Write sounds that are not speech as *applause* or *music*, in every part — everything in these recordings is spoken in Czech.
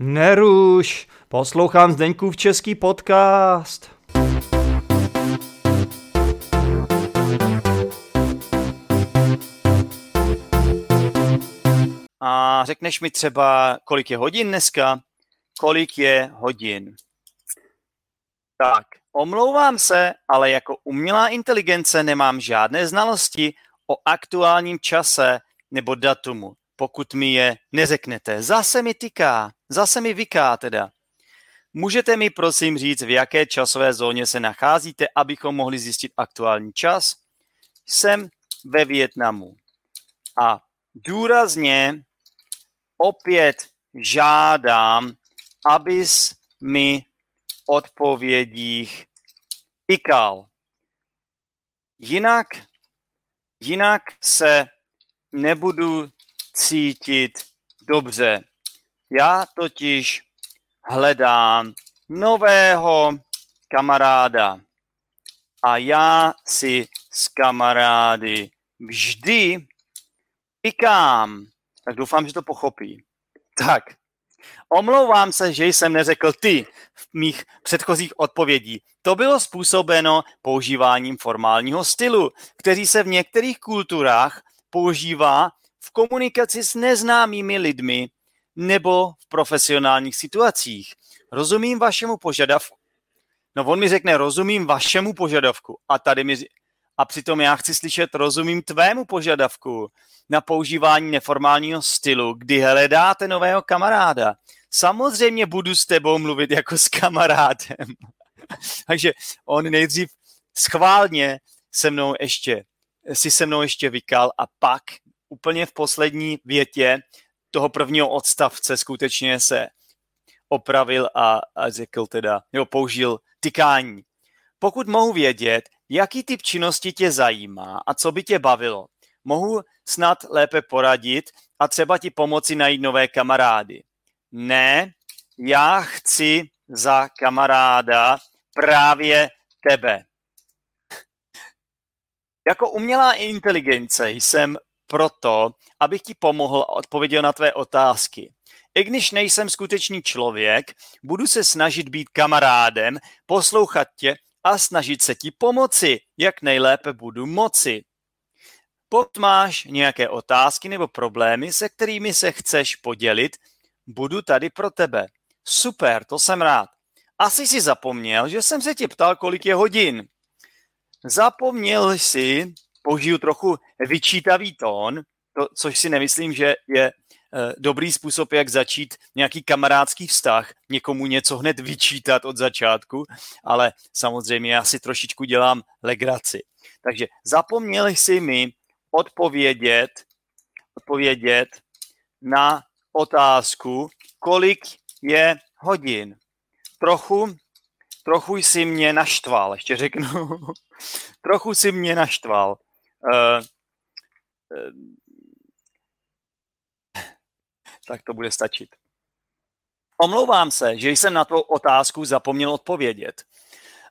Neruš, poslouchám Zdeňkův český podcast. A řekneš mi třeba, kolik je hodin dneska? Kolik je hodin? Tak, omlouvám se, ale jako umělá inteligence nemám žádné znalosti o aktuálním čase nebo datumu, pokud mi je neřeknete. Zase mi tyká, zase mi vyká teda. Můžete mi prosím říct, v jaké časové zóně se nacházíte, abychom mohli zjistit aktuální čas? Jsem ve Větnamu. A důrazně opět žádám, abys mi odpovědích tykal. Jinak, jinak se nebudu cítit dobře. Já totiž hledám nového kamaráda a já si s kamarády vždy tykám. Tak doufám, že to pochopí. Tak, omlouvám se, že jsem neřekl ty v mých předchozích odpovědí. To bylo způsobeno používáním formálního stylu, který se v některých kulturách používá v komunikaci s neznámými lidmi nebo v profesionálních situacích. Rozumím vašemu požadavku. No on mi řekne, rozumím vašemu požadavku. A tady mi a přitom já chci slyšet, rozumím tvému požadavku na používání neformálního stylu, kdy hledáte nového kamaráda. Samozřejmě budu s tebou mluvit jako s kamarádem. *laughs* Takže on nejdřív schválně se mnou ještě, si se mnou ještě vykal a pak úplně v poslední větě toho prvního odstavce skutečně se opravil a, a řekl teda, jo, použil tykání. Pokud mohu vědět, jaký typ činnosti tě zajímá a co by tě bavilo, mohu snad lépe poradit a třeba ti pomoci najít nové kamarády. Ne, já chci za kamaráda právě tebe. Jako umělá inteligence jsem proto, abych ti pomohl a odpověděl na tvé otázky. I když nejsem skutečný člověk, budu se snažit být kamarádem, poslouchat tě a snažit se ti pomoci, jak nejlépe budu moci. Pokud máš nějaké otázky nebo problémy, se kterými se chceš podělit, budu tady pro tebe. Super, to jsem rád. Asi si zapomněl, že jsem se tě ptal, kolik je hodin. Zapomněl jsi, použiju trochu vyčítavý tón, to, což si nemyslím, že je e, dobrý způsob, jak začít nějaký kamarádský vztah, někomu něco hned vyčítat od začátku, ale samozřejmě já si trošičku dělám legraci. Takže zapomněl jsi mi odpovědět, odpovědět na otázku, kolik je hodin. Trochu, trochu jsi mě naštval, ještě řeknu. *laughs* trochu si mě naštval. Uh, uh, tak to bude stačit. Omlouvám se, že jsem na tvou otázku zapomněl odpovědět.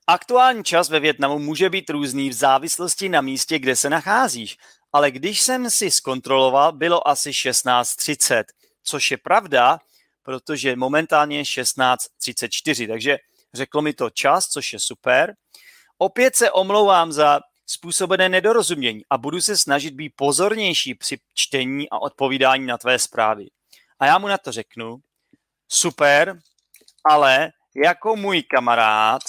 Aktuální čas ve Větnamu může být různý v závislosti na místě, kde se nacházíš, ale když jsem si zkontroloval, bylo asi 16.30, což je pravda, protože momentálně je 16.34, takže řeklo mi to čas, což je super. Opět se omlouvám za způsobené nedorozumění a budu se snažit být pozornější při čtení a odpovídání na tvé zprávy. A já mu na to řeknu, super, ale jako můj kamarád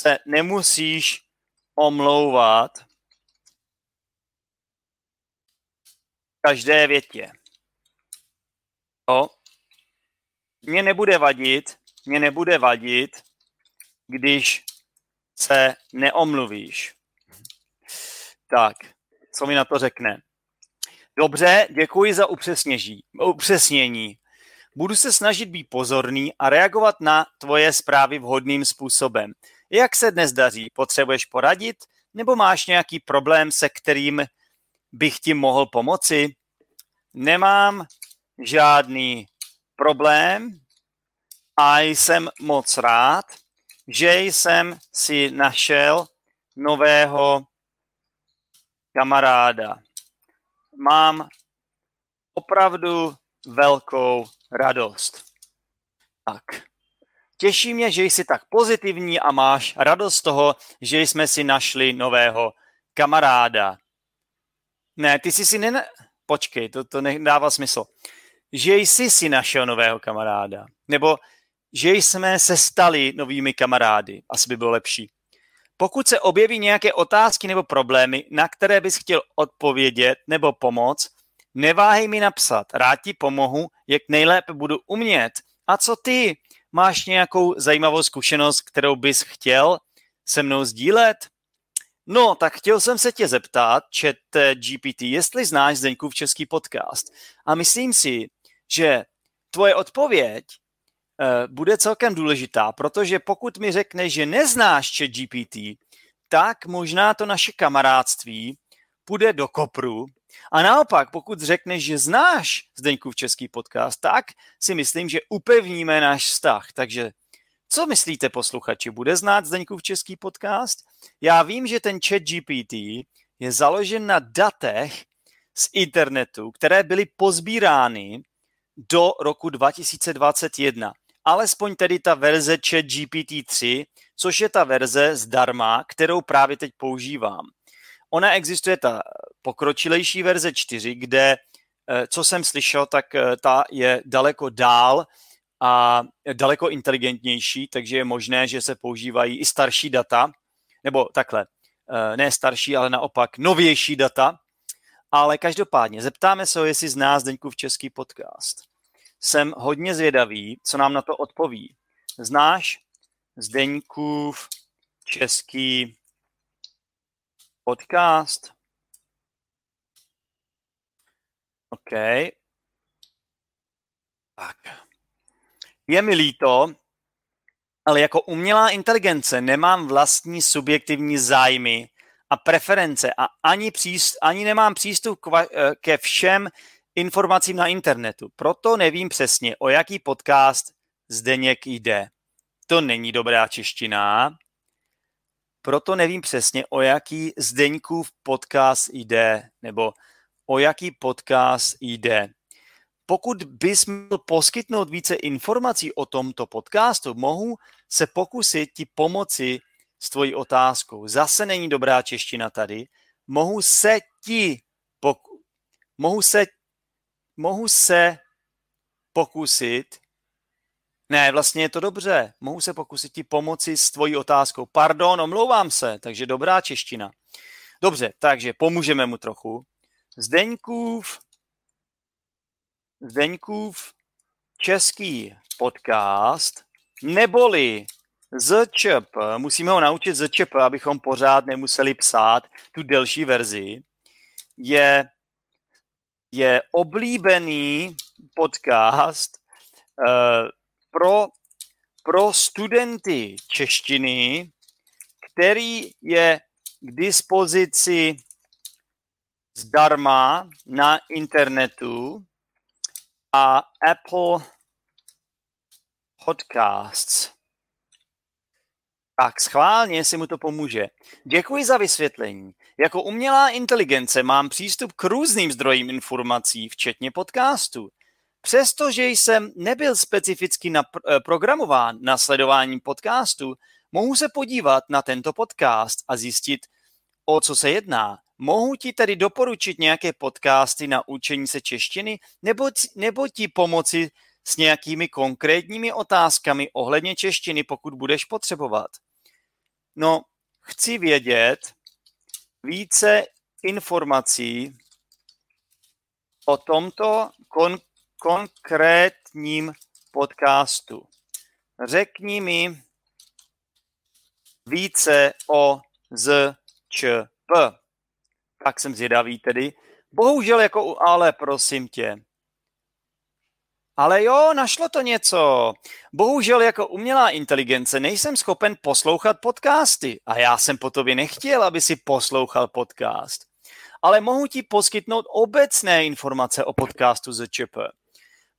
se nemusíš omlouvat každé větě. Jo? Mně nebude vadit, mně nebude vadit, když se neomluvíš. Tak, co mi na to řekne? Dobře, děkuji za upřesnění. Budu se snažit být pozorný a reagovat na tvoje zprávy vhodným způsobem. Jak se dnes daří? Potřebuješ poradit? Nebo máš nějaký problém, se kterým bych ti mohl pomoci? Nemám žádný problém a jsem moc rád, že jsem si našel nového kamaráda. mám opravdu velkou radost. Tak. Těší mě, že jsi tak pozitivní a máš radost z toho, že jsme si našli nového kamaráda. Ne, ty jsi si ne... Počkej, to, to nedává smysl. Že jsi si našel nového kamaráda. Nebo že jsme se stali novými kamarády. Asi by bylo lepší. Pokud se objeví nějaké otázky nebo problémy, na které bys chtěl odpovědět nebo pomoct, neváhej mi napsat. Rád ti pomohu, jak nejlépe budu umět. A co ty? Máš nějakou zajímavou zkušenost, kterou bys chtěl se mnou sdílet? No, tak chtěl jsem se tě zeptat, chat GPT, jestli znáš Zdeňkův český podcast. A myslím si, že tvoje odpověď bude celkem důležitá, protože pokud mi řekneš, že neznáš chat GPT, tak možná to naše kamarádství půjde do kopru. A naopak, pokud řekneš, že znáš Zdeňkův český podcast, tak si myslím, že upevníme náš vztah. Takže co myslíte, posluchači? Bude znát Zdeňkův český podcast? Já vím, že ten chat GPT je založen na datech z internetu, které byly pozbírány do roku 2021. Alespoň tedy ta verze chat GPT-3, což je ta verze zdarma, kterou právě teď používám. Ona existuje ta pokročilejší verze 4, kde, eh, co jsem slyšel, tak eh, ta je daleko dál a daleko inteligentnější, takže je možné, že se používají i starší data, nebo takhle, eh, ne starší, ale naopak novější data. Ale každopádně, zeptáme se jestli zná v český podcast. Jsem hodně zvědavý, co nám na to odpoví. Znáš Zdeňkův český podcast? OK. Tak. Je mi líto, ale jako umělá inteligence nemám vlastní subjektivní zájmy a preference a ani, příst, ani nemám přístup eh, ke všem informacím na internetu. Proto nevím přesně, o jaký podcast Zdeněk jde. To není dobrá čeština. Proto nevím přesně, o jaký Zdeňkův podcast jde, nebo o jaký podcast jde. Pokud bys měl poskytnout více informací o tomto podcastu, mohu se pokusit ti pomoci s tvojí otázkou. Zase není dobrá čeština tady. Mohu se ti poku- mohu se mohu se pokusit ne, vlastně je to dobře. Mohu se pokusit ti pomoci s tvojí otázkou. Pardon, omlouvám se, takže dobrá čeština. Dobře, takže pomůžeme mu trochu. Zdeňkův Zdeňkův český podcast, neboli ZČP, musíme ho naučit ZČP, abychom pořád nemuseli psát tu delší verzi, je, je oblíbený podcast uh, pro, pro studenty češtiny, který je k dispozici zdarma na internetu a Apple Podcasts. Tak schválně si mu to pomůže. Děkuji za vysvětlení. Jako umělá inteligence mám přístup k různým zdrojím informací, včetně podcastu. Přestože jsem nebyl specificky napr- eh, programován na sledování podcastu, mohu se podívat na tento podcast a zjistit, o co se jedná. Mohu ti tedy doporučit nějaké podcasty na učení se češtiny nebo, nebo ti pomoci s nějakými konkrétními otázkami ohledně češtiny, pokud budeš potřebovat. No, chci vědět více informací o tomto kon- konkrétním podcastu. Řekni mi více o ZČP tak jsem zvědavý tedy. Bohužel jako u ale, prosím tě. Ale jo, našlo to něco. Bohužel jako umělá inteligence nejsem schopen poslouchat podcasty a já jsem po tobě nechtěl, aby si poslouchal podcast. Ale mohu ti poskytnout obecné informace o podcastu ZČP.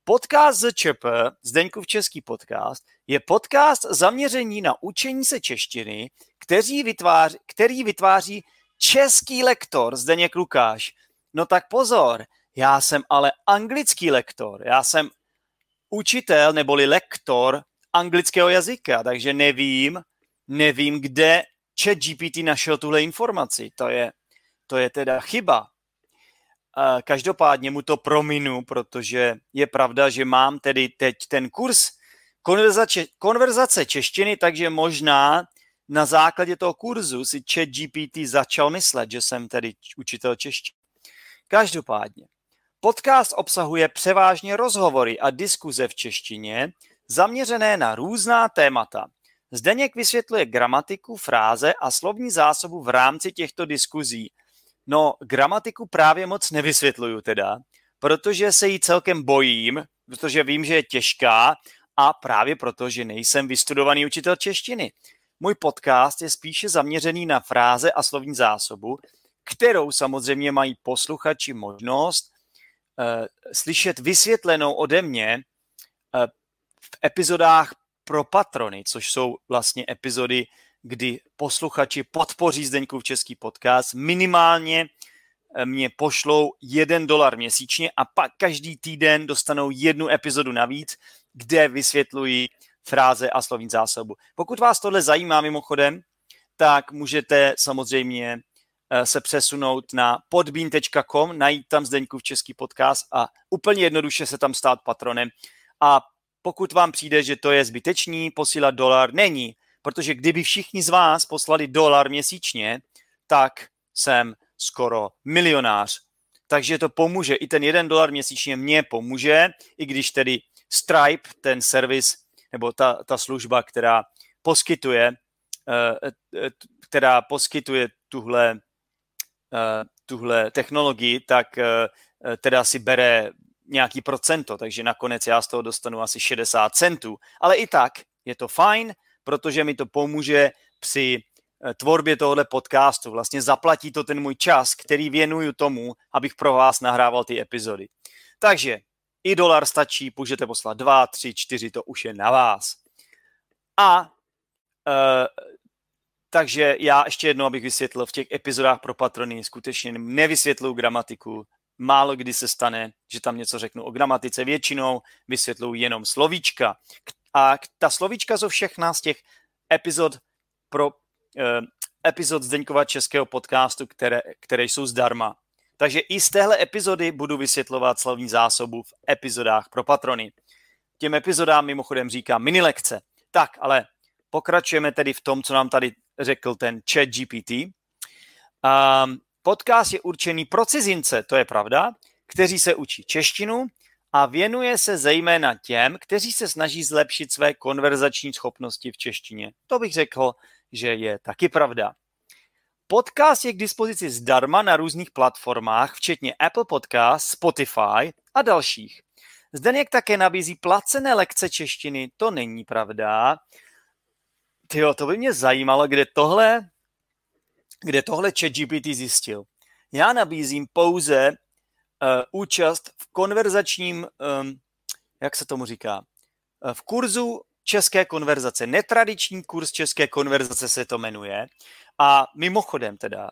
Podcast ZČP, Zdeňkův český podcast, je podcast zaměření na učení se češtiny, který vytváří, který vytváří český lektor Zdeněk Lukáš. No tak pozor, já jsem ale anglický lektor, já jsem učitel neboli lektor anglického jazyka, takže nevím, nevím, kde chat GPT našel tuhle informaci. To je, to je teda chyba. Každopádně mu to prominu, protože je pravda, že mám tedy teď ten kurz konverzace, konverzace češtiny, takže možná na základě toho kurzu si chat GPT začal myslet, že jsem tedy učitel češtiny. Každopádně, podcast obsahuje převážně rozhovory a diskuze v češtině zaměřené na různá témata. Zdeněk vysvětluje gramatiku, fráze a slovní zásobu v rámci těchto diskuzí. No, gramatiku právě moc nevysvětluju teda, protože se jí celkem bojím, protože vím, že je těžká a právě proto, že nejsem vystudovaný učitel češtiny. Můj podcast je spíše zaměřený na fráze a slovní zásobu, kterou samozřejmě mají posluchači možnost slyšet vysvětlenou ode mě uh, v epizodách pro patrony, což jsou vlastně epizody, kdy posluchači podpoří Zdeňkův český podcast. Minimálně eh, mě pošlou jeden dolar měsíčně a pak každý týden dostanou jednu epizodu navíc, kde vysvětlují fráze a slovní zásobu. Pokud vás tohle zajímá mimochodem, tak můžete samozřejmě eh, se přesunout na podbean.com, najít tam Zdeňkův český podcast a úplně jednoduše se tam stát patronem. A pokud vám přijde, že to je zbytečný, posílat dolar, není, protože kdyby všichni z vás poslali dolar měsíčně, tak jsem skoro milionář. Takže to pomůže, i ten jeden dolar měsíčně mě pomůže, i když tedy Stripe, ten servis nebo ta, ta služba, která poskytuje, eh, eh, která poskytuje tuhle, eh, tuhle technologii, tak teda si bere nějaký procento, takže nakonec já z toho dostanu asi 60 centů. Ale i tak je to fajn, protože mi to pomůže při eh, tvorbě tohohle podcastu. Vlastně zaplatí to ten můj čas, který věnuju tomu, abych pro vás nahrával ty epizody. Takže i dolar stačí, můžete poslat dva, tři, čtyři, to už je na vás. A takže já ještě jednou, abych vysvětlil, v těch epizodách pro patrony skutečně nevysvětluju gramatiku, málo kdy se stane, že tam něco řeknu o gramatice, většinou vysvětluji jenom slovíčka. A ta slovíčka jsou všechna z těch epizod pro eh, epizod Zdeňkova českého podcastu, které, které jsou zdarma. Takže i z téhle epizody budu vysvětlovat slovní zásobu v epizodách pro patrony. Těm epizodám mimochodem říkám mini lekce. Tak, ale pokračujeme tedy v tom, co nám tady řekl ten chat GPT. Um, Podcast je určený pro cizince, to je pravda, kteří se učí češtinu a věnuje se zejména těm, kteří se snaží zlepšit své konverzační schopnosti v češtině. To bych řekl, že je taky pravda. Podcast je k dispozici zdarma na různých platformách, včetně Apple Podcast, Spotify a dalších. Zdeněk také nabízí placené lekce češtiny, to není pravda. Tyjo, to by mě zajímalo, kde tohle kde tohle ChatGPT zjistil. Já nabízím pouze uh, účast v konverzačním, um, jak se tomu říká, uh, v kurzu české konverzace. Netradiční kurz české konverzace se to jmenuje. A mimochodem teda,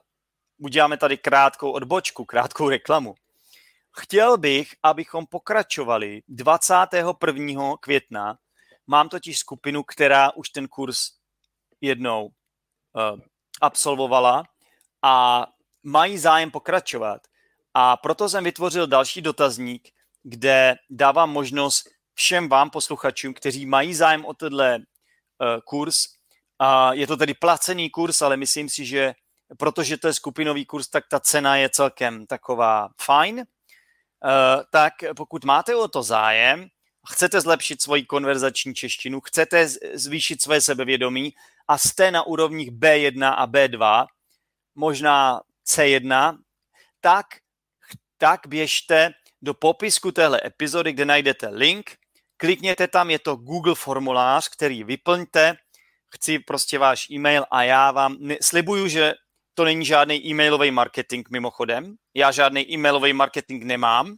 uděláme tady krátkou odbočku, krátkou reklamu. Chtěl bych, abychom pokračovali 21. května. Mám totiž skupinu, která už ten kurz jednou uh, absolvovala a mají zájem pokračovat. A proto jsem vytvořil další dotazník, kde dávám možnost všem vám posluchačům, kteří mají zájem o tenhle uh, kurz. A je to tedy placený kurz, ale myslím si, že protože to je skupinový kurz, tak ta cena je celkem taková fajn. Uh, tak pokud máte o to zájem, chcete zlepšit svoji konverzační češtinu, chcete zvýšit své sebevědomí a jste na úrovních B1 a B2, možná C1, tak, tak běžte do popisku téhle epizody, kde najdete link, klikněte tam, je to Google formulář, který vyplňte, chci prostě váš e-mail a já vám ne, slibuju, že to není žádný e-mailový marketing mimochodem, já žádný e-mailový marketing nemám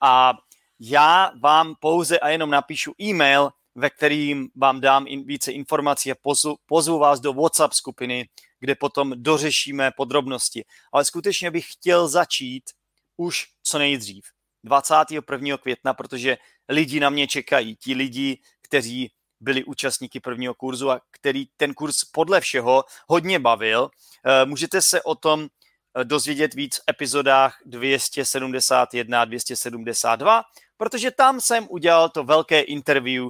a já vám pouze a jenom napíšu e-mail ve kterým vám dám in, více informací a pozvu, pozvu vás do WhatsApp skupiny, kde potom dořešíme podrobnosti. Ale skutečně bych chtěl začít už co nejdřív. 21. května, protože lidi na mě čekají. Ti lidi, kteří byli účastníky prvního kurzu a který ten kurz podle všeho hodně bavil. Eh, můžete se o tom eh, dozvědět víc v epizodách 271 a 272, protože tam jsem udělal to velké interview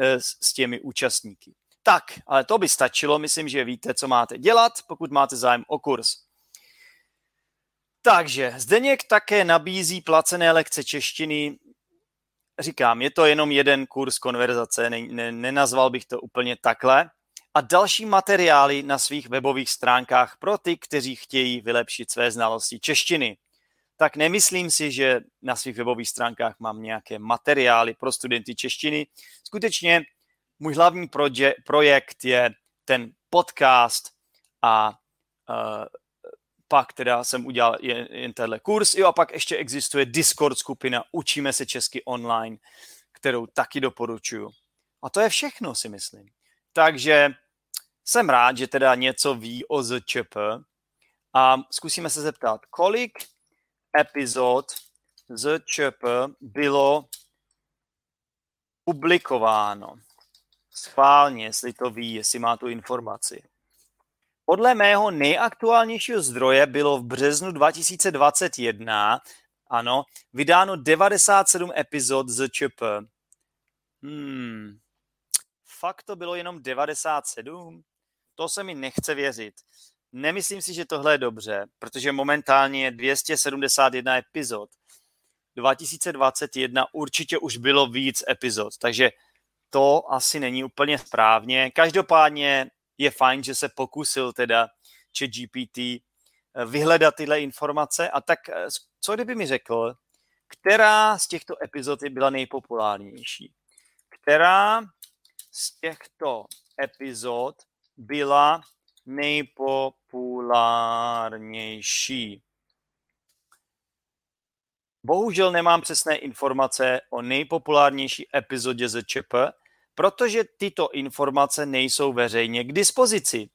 eh, s těmi účastníky. Tak, ale to by stačilo, myslím, že víte, co máte dělat, pokud máte zájem o kurz. Takže Zdeněk také nabízí placené lekce češtiny říkám, je to jenom jeden kurz konverzace, ne, ne, nenazval bych to úplně takhle. A další materiály na svých webových stránkách pro ty, kteří chtějí vylepšit své znalosti češtiny. Tak nemyslím si, že na svých webových stránkách mám nějaké materiály pro studenty češtiny. Skutečně můj hlavní proje- projekt je ten podcast a uh, pak teda jsem udělal jen, jen tenhle kurz. Jo a pak ještě existuje Discord skupina Učíme se česky online, kterou taky doporučuju. A to je všechno, si myslím. Takže jsem rád, že teda něco ví o ZČP a zkusíme se zeptat, kolik epizod ZČP bylo publikováno. Schválně, jestli to ví, jestli má tu informaci. Podle mého nejaktuálnějšího zdroje bylo v březnu 2021, ano, vydáno 97 epizod z ČP. Hmm, fakt to bylo jenom 97? To se mi nechce věřit. Nemyslím si, že tohle je dobře, protože momentálně je 271 epizod. 2021 určitě už bylo víc epizod, takže to asi není úplně správně. Každopádně je fajn, že se pokusil teda chat GPT eh, vyhledat tyhle informace a tak eh, co kdyby mi řekl, která z těchto epizod byla nejpopulárnější? Která z těchto epizod byla nejpopulárnější? Bohužel nemám přesné informace o nejpopulárnější epizodě z ČP, protože tyto informace nejsou veřejně k dispozici.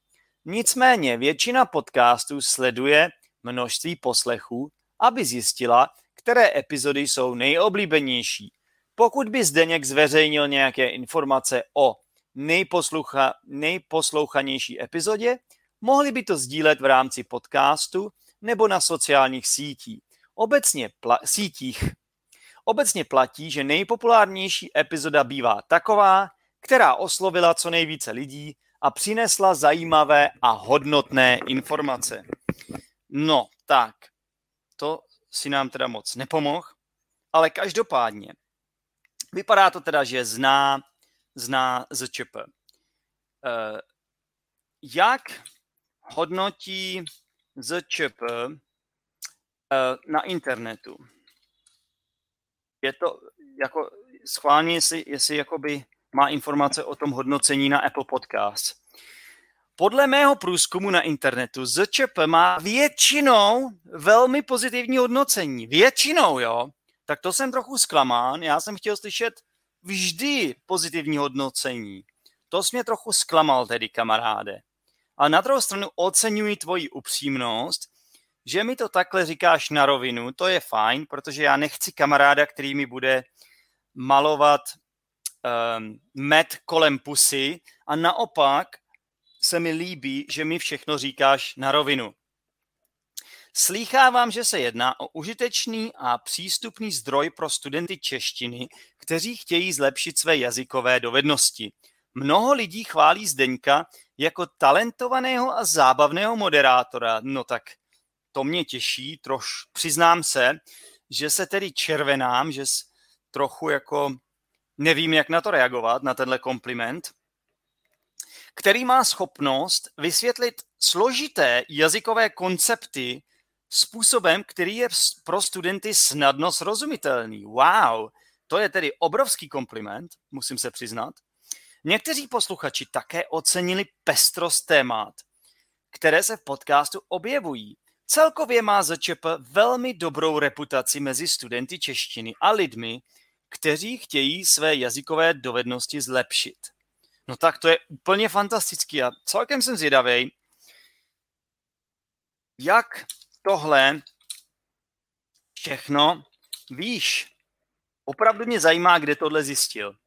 Nicméně většina podcastů sleduje množství poslechů, aby zjistila, které epizody jsou nejoblíbenější. Pokud by Zdeněk zveřejnil nějaké informace o nejposlucha, nejposlouchanější epizodě, mohli by to sdílet v rámci podcastu nebo na sociálních sítích. Obecně pla- sítích. Obecně platí, že nejpopulárnější epizoda bývá taková, která oslovila co nejvíce lidí a přinesla zajímavé a hodnotné informace. No, tak, to si nám teda moc nepomohl, ale každopádně vypadá to teda, že zná, zná ZČP. Eh, jak hodnotí ZČP eh, na internetu? Je to jako schválně, jestli, jestli jakoby má informace o tom hodnocení na Apple Podcast. Podle mého průzkumu na internetu ZČP má většinou velmi pozitivní hodnocení. Většinou, jo. Tak to jsem trochu zklamán. Já jsem chtěl slyšet vždy pozitivní hodnocení. To jsi mě trochu zklamal tedy, kamaráde. Ale na druhou stranu oceňuji tvoji upřímnost, že mi to takhle říkáš na rovinu, to je fajn, protože já nechci kamaráda, který mi bude malovat um, med kolem pusy a naopak se mi líbí, že mi všechno říkáš na rovinu. Slýchávám, že se jedná o užitečný a přístupný zdroj pro studenty češtiny, kteří chtějí zlepšit své jazykové dovednosti. Mnoho lidí chválí Zdeňka jako talentovaného a zábavného moderátora. No tak to mě těší, troš přiznám se, že se tedy červenám, že trochu jako nevím, jak na to reagovat, na tenhle kompliment, který má schopnost vysvětlit složité jazykové koncepty způsobem, který je pro studenty snadno srozumitelný. Wow, to je tedy obrovský kompliment, musím se přiznat. Někteří posluchači také ocenili pestrost témat, které se v podcastu objevují. Celkově má ZČP velmi dobrou reputaci mezi studenty češtiny a lidmi, kteří chtějí své jazykové dovednosti zlepšit. No tak to je úplně fantastický a celkem jsem zvědavý, jak tohle všechno víš. Opravdu mě zajímá, kde tohle zjistil.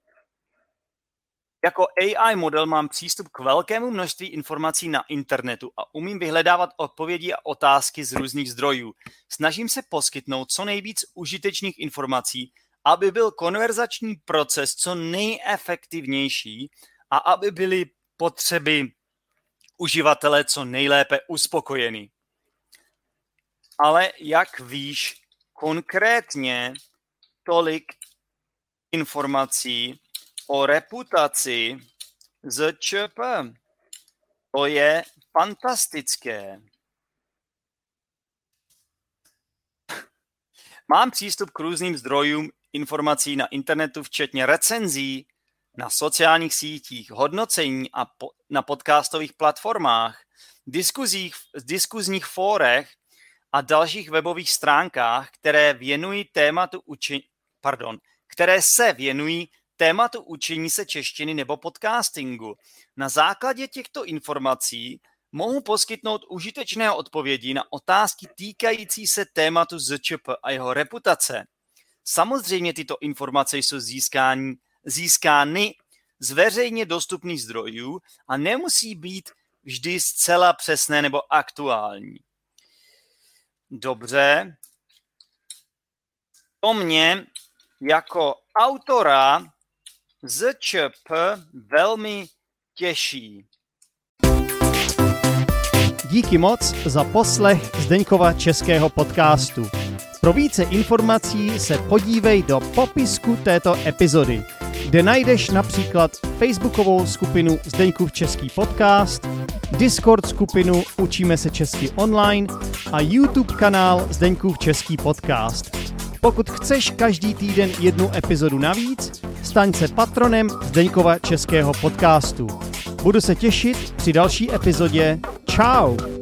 Jako AI model mám přístup k velkému množství informací na internetu a umím vyhledávat odpovědi a otázky z různých zdrojů. Snažím se poskytnout co nejvíc užitečných informací, aby byl konverzační proces co nejefektivnější a aby byly potřeby uživatele co nejlépe uspokojeny. Ale jak víš, konkrétně tolik informací o reputaci z ČP. To je fantastické. Mám přístup k různým zdrojům informací na internetu, včetně recenzí na sociálních sítích, hodnocení a po, na podcastových platformách, diskuzích, diskuzních fórech a dalších webových stránkách, které věnují tématu učení, pardon, které se věnují tématu učení se češtiny nebo podcastingu. Na základě těchto informací mohu poskytnout užitečné odpovědi na otázky týkající se tématu ZČP a jeho reputace. Samozřejmě tyto informace jsou získání, získány z veřejně dostupných zdrojů a nemusí být vždy zcela přesné nebo aktuální. Dobře. To mě jako autora ZČP velmi těší. Díky moc za poslech Zdeňkova českého podcastu. Pro více informací se podívej do popisku této epizody, kde najdeš například facebookovou skupinu Zdeňkův český podcast, Discord skupinu Učíme se česky online a YouTube kanál Zdeňkův český podcast. Pokud chceš každý týden jednu epizodu navíc, staň se patronem Zdeňkova českého podcastu. Budu se těšit při další epizodě. Ciao!